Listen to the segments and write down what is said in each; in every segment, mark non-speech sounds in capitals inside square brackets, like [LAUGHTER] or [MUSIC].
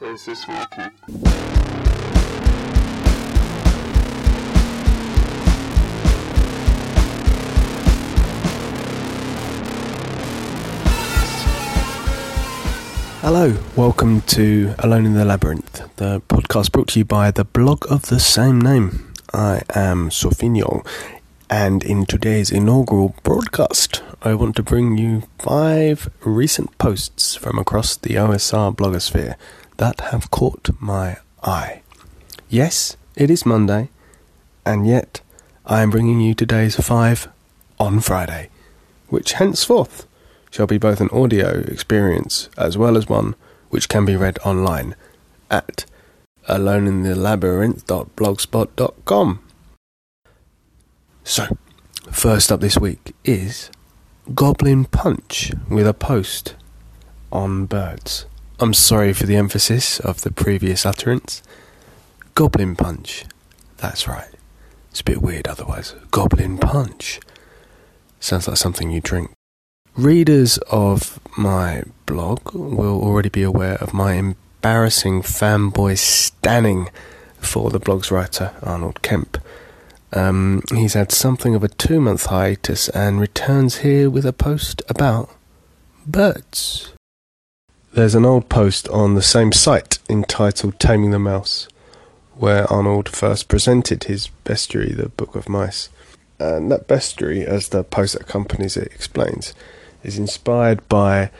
Is this Wookie? Hello, welcome to Alone in the Labyrinth, the podcast brought to you by the blog of the same name. I am Sofinio, and in today's inaugural broadcast, I want to bring you five recent posts from across the OSR blogosphere that have caught my eye. Yes, it is Monday, and yet I am bringing you today's five on Friday, which henceforth shall be both an audio experience as well as one which can be read online at aloneinthelabyrinth.blogspot.com. So, first up this week is Goblin Punch with a post on birds. I'm sorry for the emphasis of the previous utterance. Goblin Punch. That's right. It's a bit weird otherwise. Goblin Punch. Sounds like something you drink. Readers of my blog will already be aware of my embarrassing fanboy stanning for the blog's writer, Arnold Kemp. Um, he's had something of a two month hiatus and returns here with a post about birds. There's an old post on the same site entitled Taming the Mouse, where Arnold first presented his bestiary, the Book of Mice. And that bestiary, as the post that accompanies it explains, is inspired by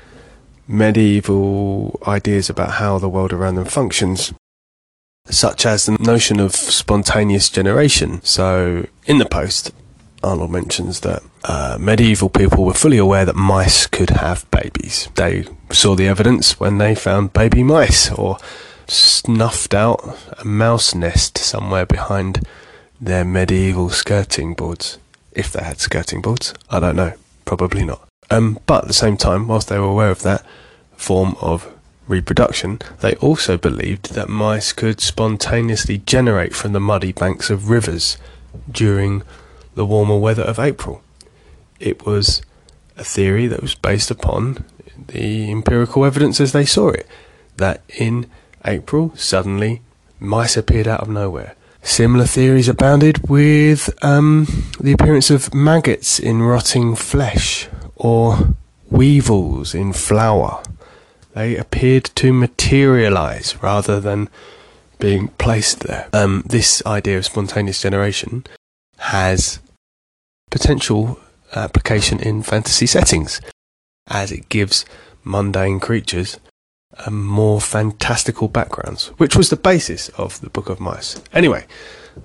medieval ideas about how the world around them functions, such as the notion of spontaneous generation. So, in the post, Arnold mentions that uh, medieval people were fully aware that mice could have babies. They saw the evidence when they found baby mice or snuffed out a mouse nest somewhere behind their medieval skirting boards. If they had skirting boards, I don't know. Probably not. Um, but at the same time, whilst they were aware of that form of reproduction, they also believed that mice could spontaneously generate from the muddy banks of rivers during the warmer weather of April. It was a theory that was based upon the empirical evidence as they saw it, that in April, suddenly, mice appeared out of nowhere. Similar theories abounded with um, the appearance of maggots in rotting flesh or weevils in flour. They appeared to materialize rather than being placed there. Um, this idea of spontaneous generation has potential application in fantasy settings as it gives mundane creatures a more fantastical backgrounds, which was the basis of the Book of Mice. Anyway,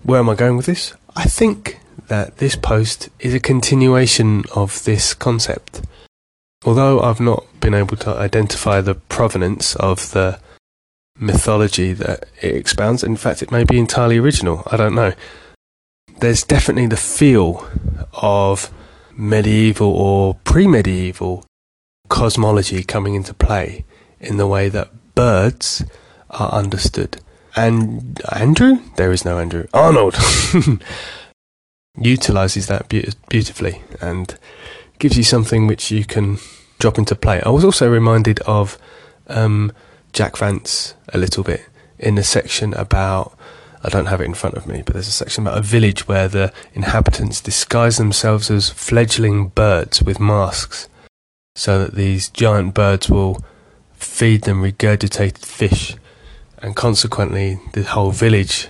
where am I going with this? I think that this post is a continuation of this concept. Although I've not been able to identify the provenance of the mythology that it expounds, in fact, it may be entirely original, I don't know. There's definitely the feel of medieval or pre medieval cosmology coming into play in the way that birds are understood. And Andrew? There is no Andrew. Arnold! [LAUGHS] utilizes that be- beautifully and gives you something which you can drop into play. I was also reminded of um, Jack Vance a little bit in the section about. I don't have it in front of me, but there's a section about a village where the inhabitants disguise themselves as fledgling birds with masks, so that these giant birds will feed them regurgitated fish, and consequently, the whole village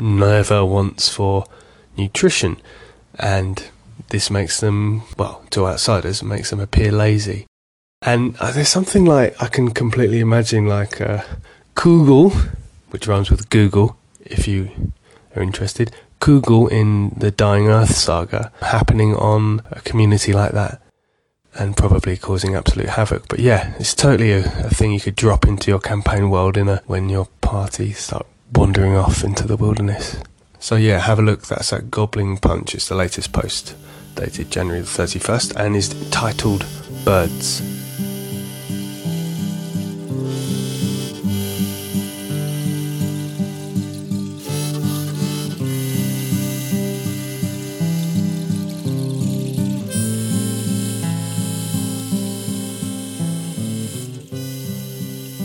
never wants for nutrition, and this makes them, well, to outsiders, makes them appear lazy. And uh, there's something like I can completely imagine, like uh, Cugel, which rhymes with Google, if you are interested. Cugel in the Dying Earth saga happening on a community like that and probably causing absolute havoc. But yeah, it's totally a, a thing you could drop into your campaign world in a, when your party start wandering off into the wilderness. So yeah, have a look. That's at Goblin Punch. It's the latest post, dated January the 31st, and is titled Birds.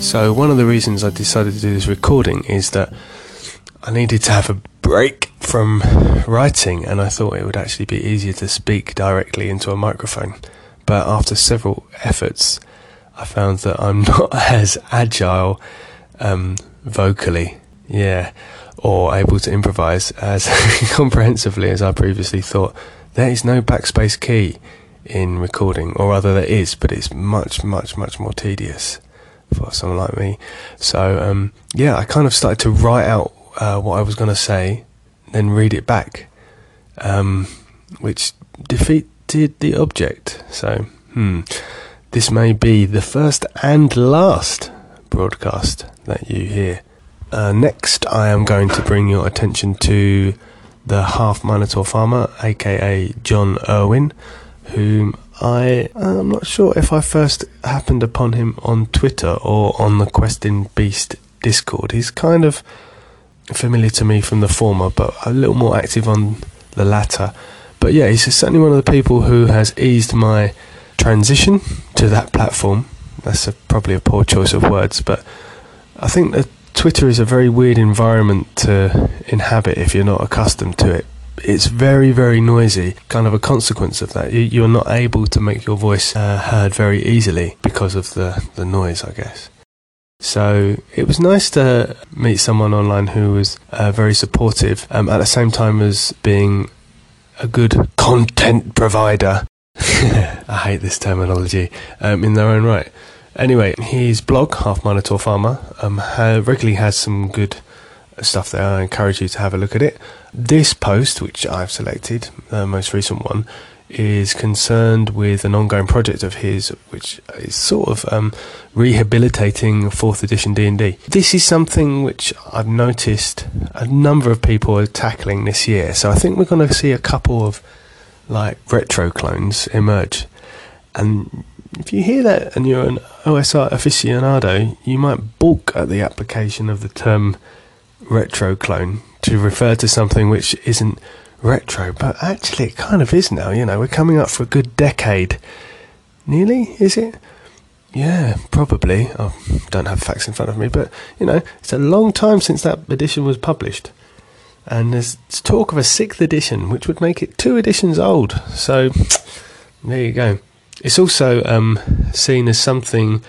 So, one of the reasons I decided to do this recording is that I needed to have a break from writing, and I thought it would actually be easier to speak directly into a microphone. But after several efforts, I found that I'm [LAUGHS] not as agile um, vocally, yeah, or able to improvise as [LAUGHS] comprehensively as I previously thought. There is no backspace key in recording, or rather, there is, but it's much, much, much more tedious for someone like me. So um, yeah, I kind of started to write out uh, what I was going to say, then read it back, um, which defeated the object. So hmm, this may be the first and last broadcast that you hear. Uh, next, I am going to bring your attention to the half Minotaur farmer, aka John Irwin, whom I uh, am not sure if I first happened upon him on Twitter or on the Questing Beast Discord. He's kind of familiar to me from the former, but a little more active on the latter. But yeah, he's certainly one of the people who has eased my transition to that platform. That's a, probably a poor choice of words, but I think that Twitter is a very weird environment to inhabit if you're not accustomed to it it's very, very noisy. Kind of a consequence of that. You're not able to make your voice uh, heard very easily because of the, the noise, I guess. So it was nice to meet someone online who was uh, very supportive um, at the same time as being a good content provider. [LAUGHS] I hate this terminology um, in their own right. Anyway, his blog, Half Minotaur Farmer, um, regularly has some good stuff there. I encourage you to have a look at it. This post, which I've selected, the most recent one, is concerned with an ongoing project of his, which is sort of um, rehabilitating fourth edition D and D. This is something which I've noticed a number of people are tackling this year. So I think we're going to see a couple of like retro clones emerge. And if you hear that and you're an OSR aficionado, you might balk at the application of the term retro clone to refer to something which isn't retro, but actually it kind of is now. You know, we're coming up for a good decade. Nearly, is it? Yeah, probably. I don't have facts in front of me, but you know, it's a long time since that edition was published. And there's talk of a sixth edition, which would make it two editions old. So there you go. It's also um, seen as something,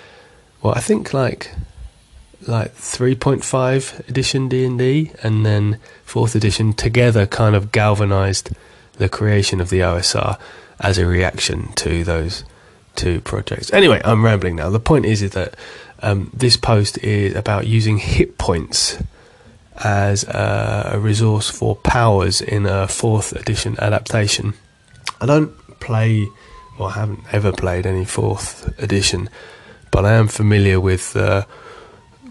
well, I think like like 3.5 edition D&D and then 4th edition together kind of galvanized the creation of the OSR as a reaction to those two projects. Anyway, I'm rambling now. The point is, is that um, this post is about using hit points as a, resource for powers in a 4th edition adaptation. I don't play or haven't ever played any 4th edition, but I am familiar with uh,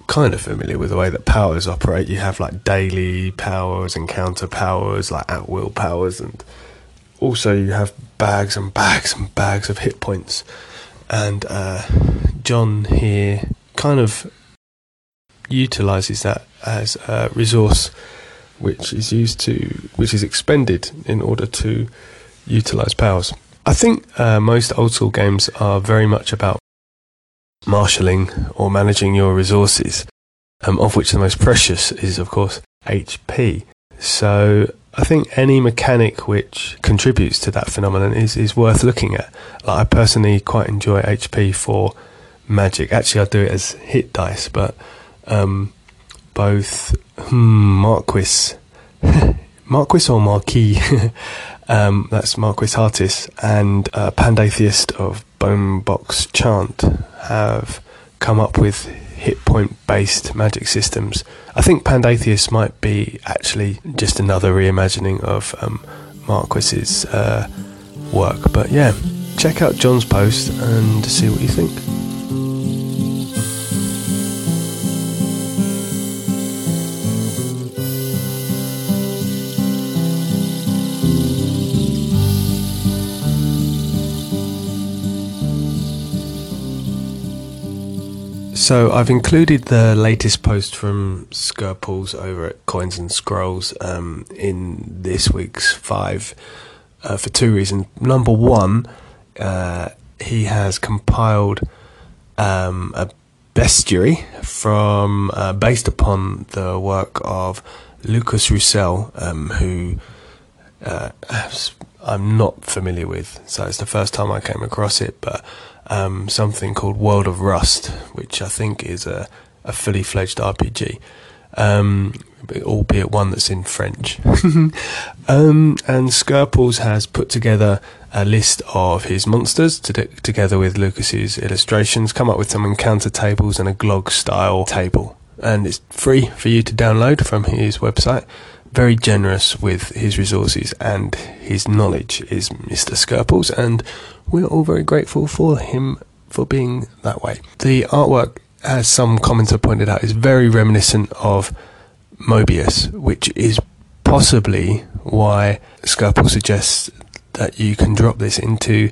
kind of familiar with the way that powers operate. You have like daily powers and counter powers, like at will powers, and also you have bags and bags and bags of hit points. And uh, John here kind of utilizes that as a resource which is used to, which is expended in order to utilize powers. I think uh, most old school games are very much about marshalling or managing your resources, um, of which the most precious is, of course, HP. So I think any mechanic which contributes to that phenomenon is, is worth looking at. Like I personally quite enjoy HP for magic. Actually, I do it as hit dice, but um, both hmm, Marquis, [LAUGHS] Marquis or Marquis, [LAUGHS] um, that's Marquis Hartis, and uh, Pandatheist of Bonebox Chant have come up with hit point based magic systems. I think Pandatheist might be actually just another reimagining of um, Marquis's uh, work. But yeah, check out John's post and see what you think. So I've included the latest post from Skerples over at Coins and Scrolls um, in this week's five uh, for two reasons. Number one, uh, he has compiled um, a Bestiary, from uh, based upon the work of Lucas Roussel, um, who uh, I'm not familiar with. So it's the first time I came across it, but um, something called World of Rust, which I think is a, a fully fledged RPG. Um, albeit one that's in French. [LAUGHS] um, and Skerples has put together a list of his monsters to together with Lucas's illustrations, come up with some encounter tables and a Glog style table. And it's free for you to download from his website. Very generous with his resources and his knowledge is Mr. Skerples, and we're all very grateful for him for being that way. The artwork, as some commenter pointed out, is very reminiscent of Moebius, which is possibly why Skerples suggests that you can drop this into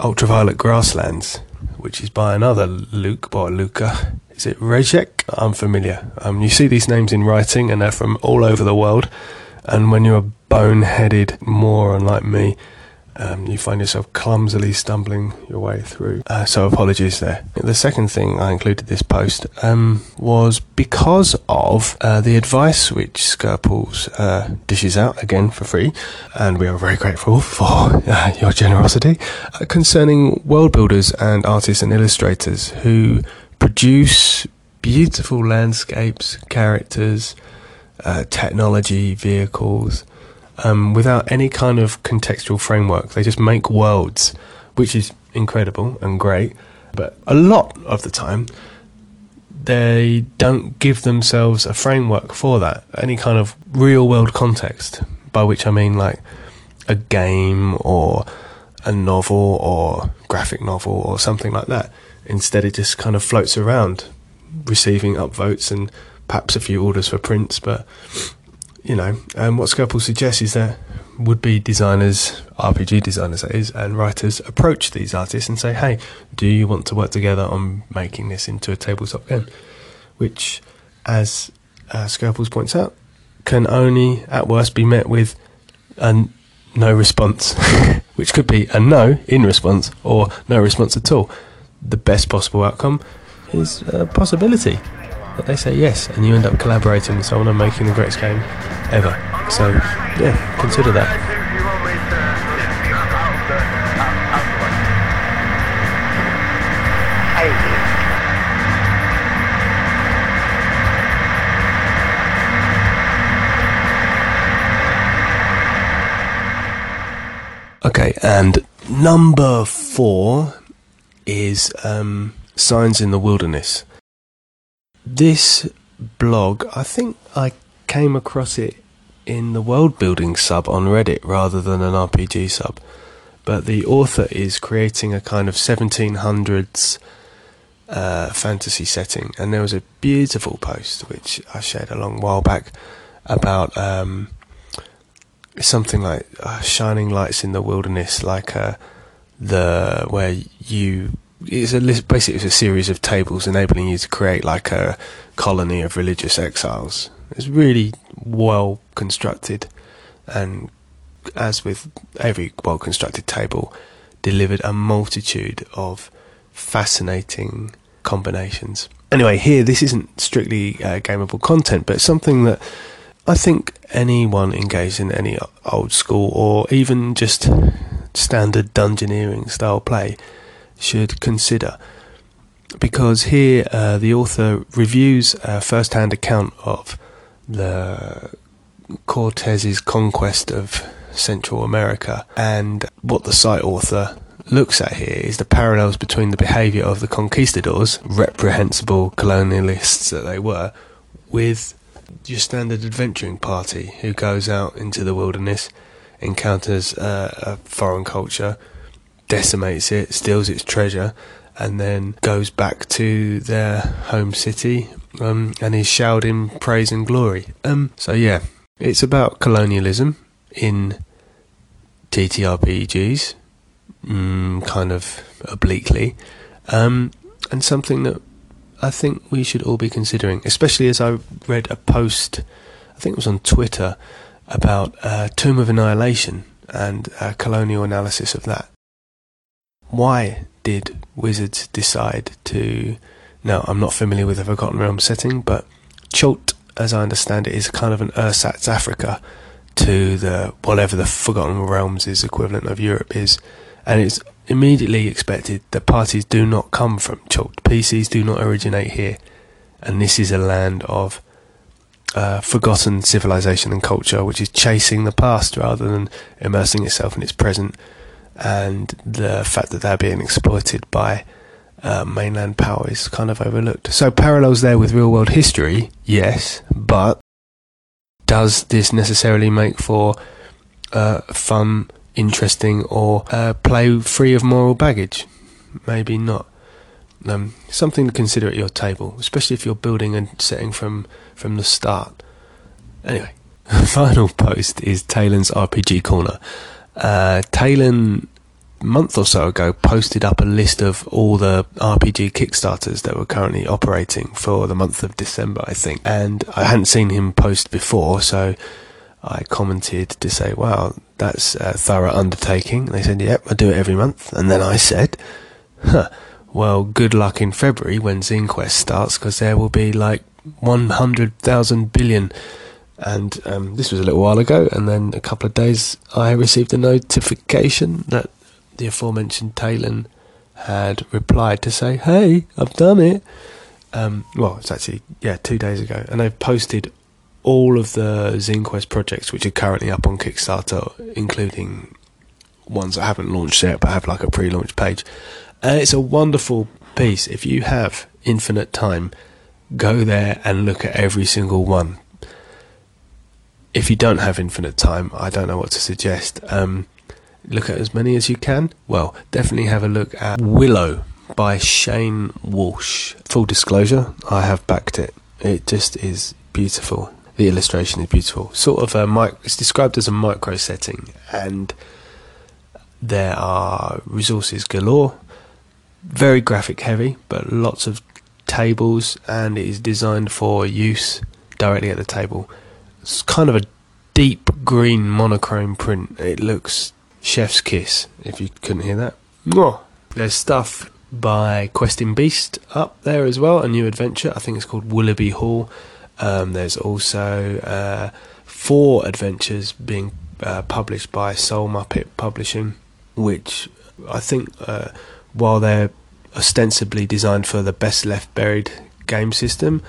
ultraviolet grasslands, which is by another Luke, or Luka. Is it Rejec? I'm familiar. Um, you see these names in writing, and they're from all over the world. And when you're a bone-headed moron like me, um, you find yourself clumsily stumbling your way through. Uh, so apologies there. The second thing I included this post um, was because of uh, the advice which Skerples uh, dishes out again for free, and we are very grateful for uh, your generosity uh, concerning world builders and artists and illustrators who produce beautiful landscapes, characters, uh, technology, vehicles um, without any kind of contextual framework. They just make worlds, which is incredible and great. But a lot of the time, they don't give themselves a framework for that, any kind of real world context, by which I mean like a game or a novel or graphic novel or something like that. Instead, it just kind of floats around, receiving upvotes and perhaps a few orders for prints, but you know, um, what Skerples suggests is that would-be designers, RPG designers that is, and writers approach these artists and say, "Hey, do you want to work together on making this into a tabletop game?" Which, as uh, points out, can only at worst be met with a no response, [LAUGHS] which could be a no in response or no response at all. The best possible outcome is a possibility that they say yes, and you end up collaborating with someone and making the greatest game ever. So, yeah, consider that. Okay, and number four is um, Signs in the Wilderness. This blog, I think I came across it in the world building sub on Reddit rather than an RPG sub. But the author is creating a kind of 1700s uh, fantasy setting, and there was a beautiful post which I shared a long while back about um, something like uh, shining lights in the wilderness, like uh, the where you it's a list, basically it's a series of tables enabling you to create like a colony of religious exiles. It's really well constructed, and as with every well constructed table, delivered a multitude of fascinating combinations. Anyway, here this isn't strictly uh, gameable content, but something that I think anyone engaged in any old school or even just standard dungeoneering style play should consider. Because here uh, the author reviews a first hand account of the Cortez's conquest of Central America, and what the site author looks at here is the parallels between the behaviour of the conquistadors, reprehensible colonialists that they were, with your standard adventuring party who goes out into the wilderness, encounters uh, a foreign culture, decimates it, steals its treasure, and then goes back to their home city um, and is in praise and glory. Um, so yeah, it's about colonialism in TTRPGs, mm, kind of obliquely, um, and something that I think we should all be considering, especially as I read a post, I think it was on Twitter, about uh, Tomb of Annihilation and a colonial analysis of that. Why did Wizards decide to Now, I'm not familiar with the Forgotten Realms setting, but Chult, as I understand it, is kind of an ersatz Africa to the whatever the Forgotten Realms is equivalent of Europe is, and it's immediately expected that parties do not come from Chult. PCs do not originate here, and this is a land of uh, forgotten civilization and culture, which is chasing the past rather than immersing itself in its present, and the fact that they're being exploited by uh, mainland power is kind of overlooked. So parallels there with real world history, yes, but does this necessarily make for uh, fun, interesting, or uh, play free of moral baggage? Maybe not. Um, something to consider at your table, especially if you're building and setting from from the start. Anyway, [LAUGHS] final post is Talon's RPG Corner. Uh, Talon, month or so ago, posted up a list of all the RPG Kickstarters that were currently operating for the month of December, I think. And I hadn't seen him post before, so I commented to say, wow, that's a thorough undertaking. And they said, yep, I do it every month. And then I said, huh, well, good luck in February when ZineQuest starts, because there will be like 100,000 billion. And um, this was a little while ago, and then a couple of days I received a notification that the aforementioned Talon had replied to say, "Hey, I've done it." Um, well, it's actually yeah, two days ago, and they've posted all of the ZineQuest projects which are currently up on Kickstarter, including ones that haven't launched yet but have like a pre-launch page. And it's a wonderful piece. If you have infinite time, go there and look at every single one. If you don't have infinite time, I don't know what to suggest. Um, look at as many as you can. Well, definitely have a look at Willow by Shane Walsh. Full disclosure, I have backed it. It just is beautiful. The illustration is beautiful. Sort of a mic- it's described as a micro setting, and there are resources galore. Very graphic heavy, but lots of tables, and it is designed for use directly at the table. It's kind of a deep green monochrome print. It looks chef's kiss, if you couldn't hear that. Mwah. There's stuff by Questing Beast up there as well, a new adventure. I think it's called Willoughby Hall. Um, there's also uh, four adventures being uh, published by Soul Muppet Publishing, which I think, uh, while they're ostensibly designed for the best left buried game system,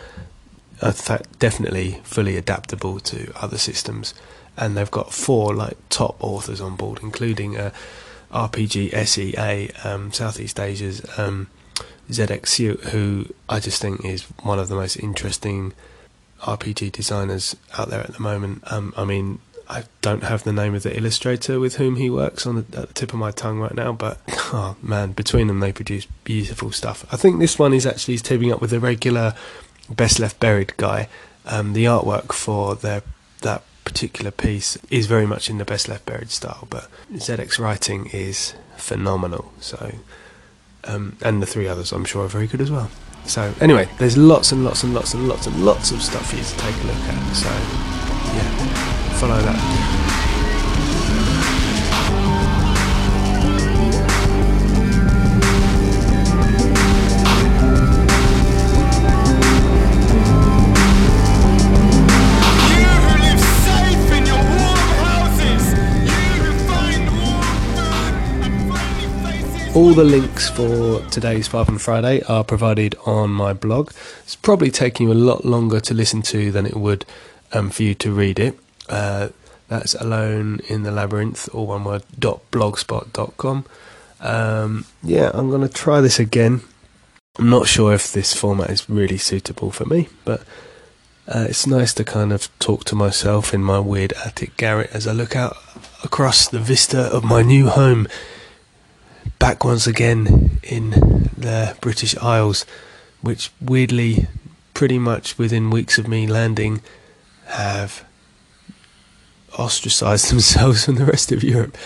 are th- definitely fully adaptable to other systems. And they've got four like top authors on board, including uh, RPG SEA, um, Southeast Asia's um, Zedeck who I just think is one of the most interesting RPG designers out there at the moment. Um, I mean, I don't have the name of the illustrator with whom he works on the, at the tip of my tongue right now, but [LAUGHS] oh man, between them they produce beautiful stuff. I think this one is actually teaming up with a regular Best Left Buried guy. Um, the artwork for their that particular piece is very much in the Best Left Buried style, but Zedeck writing is phenomenal. So, um, and the three others I'm sure are very good as well. So anyway, there's lots and lots and lots and lots and lots of stuff for you to take a look at. So yeah, follow that. All the links for today's Five on Friday are provided on my blog. It's probably taking you a lot longer to listen to than it would um, for you to read it. Uh, that's alone in the labyrinth, all one word, dot blogspot.com. Um, yeah, I'm going to try this again. I'm not sure if this format is really suitable for me, but uh, it's nice to kind of talk to myself in my weird attic garret as I look out across the vista of my new home back once again in the British Isles, which weirdly, pretty much within weeks of me landing, have ostracized [LAUGHS] themselves from the rest of Europe.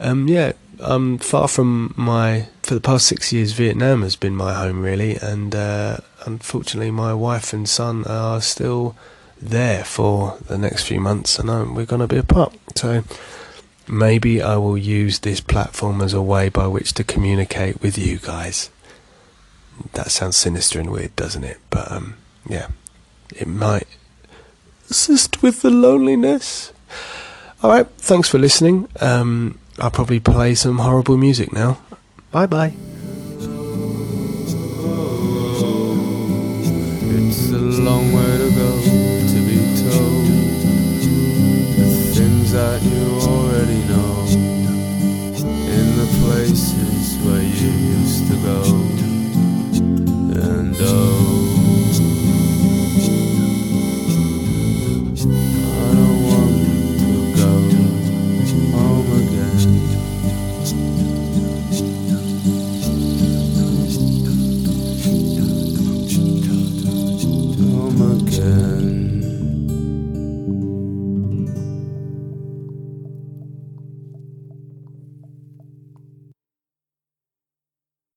Um, yeah, um, far from my. For the past six years, Vietnam has been my home, really, and uh, unfortunately, my wife and son are still there for the next few months, and um, we're going to be apart. So maybe I will use this platform as a way by which to communicate with you guys. That sounds sinister and weird, doesn't it? But um, yeah, it might assist with the loneliness. All right, thanks for listening. Um, I'll probably play some horrible music now. Bye bye. It's a long way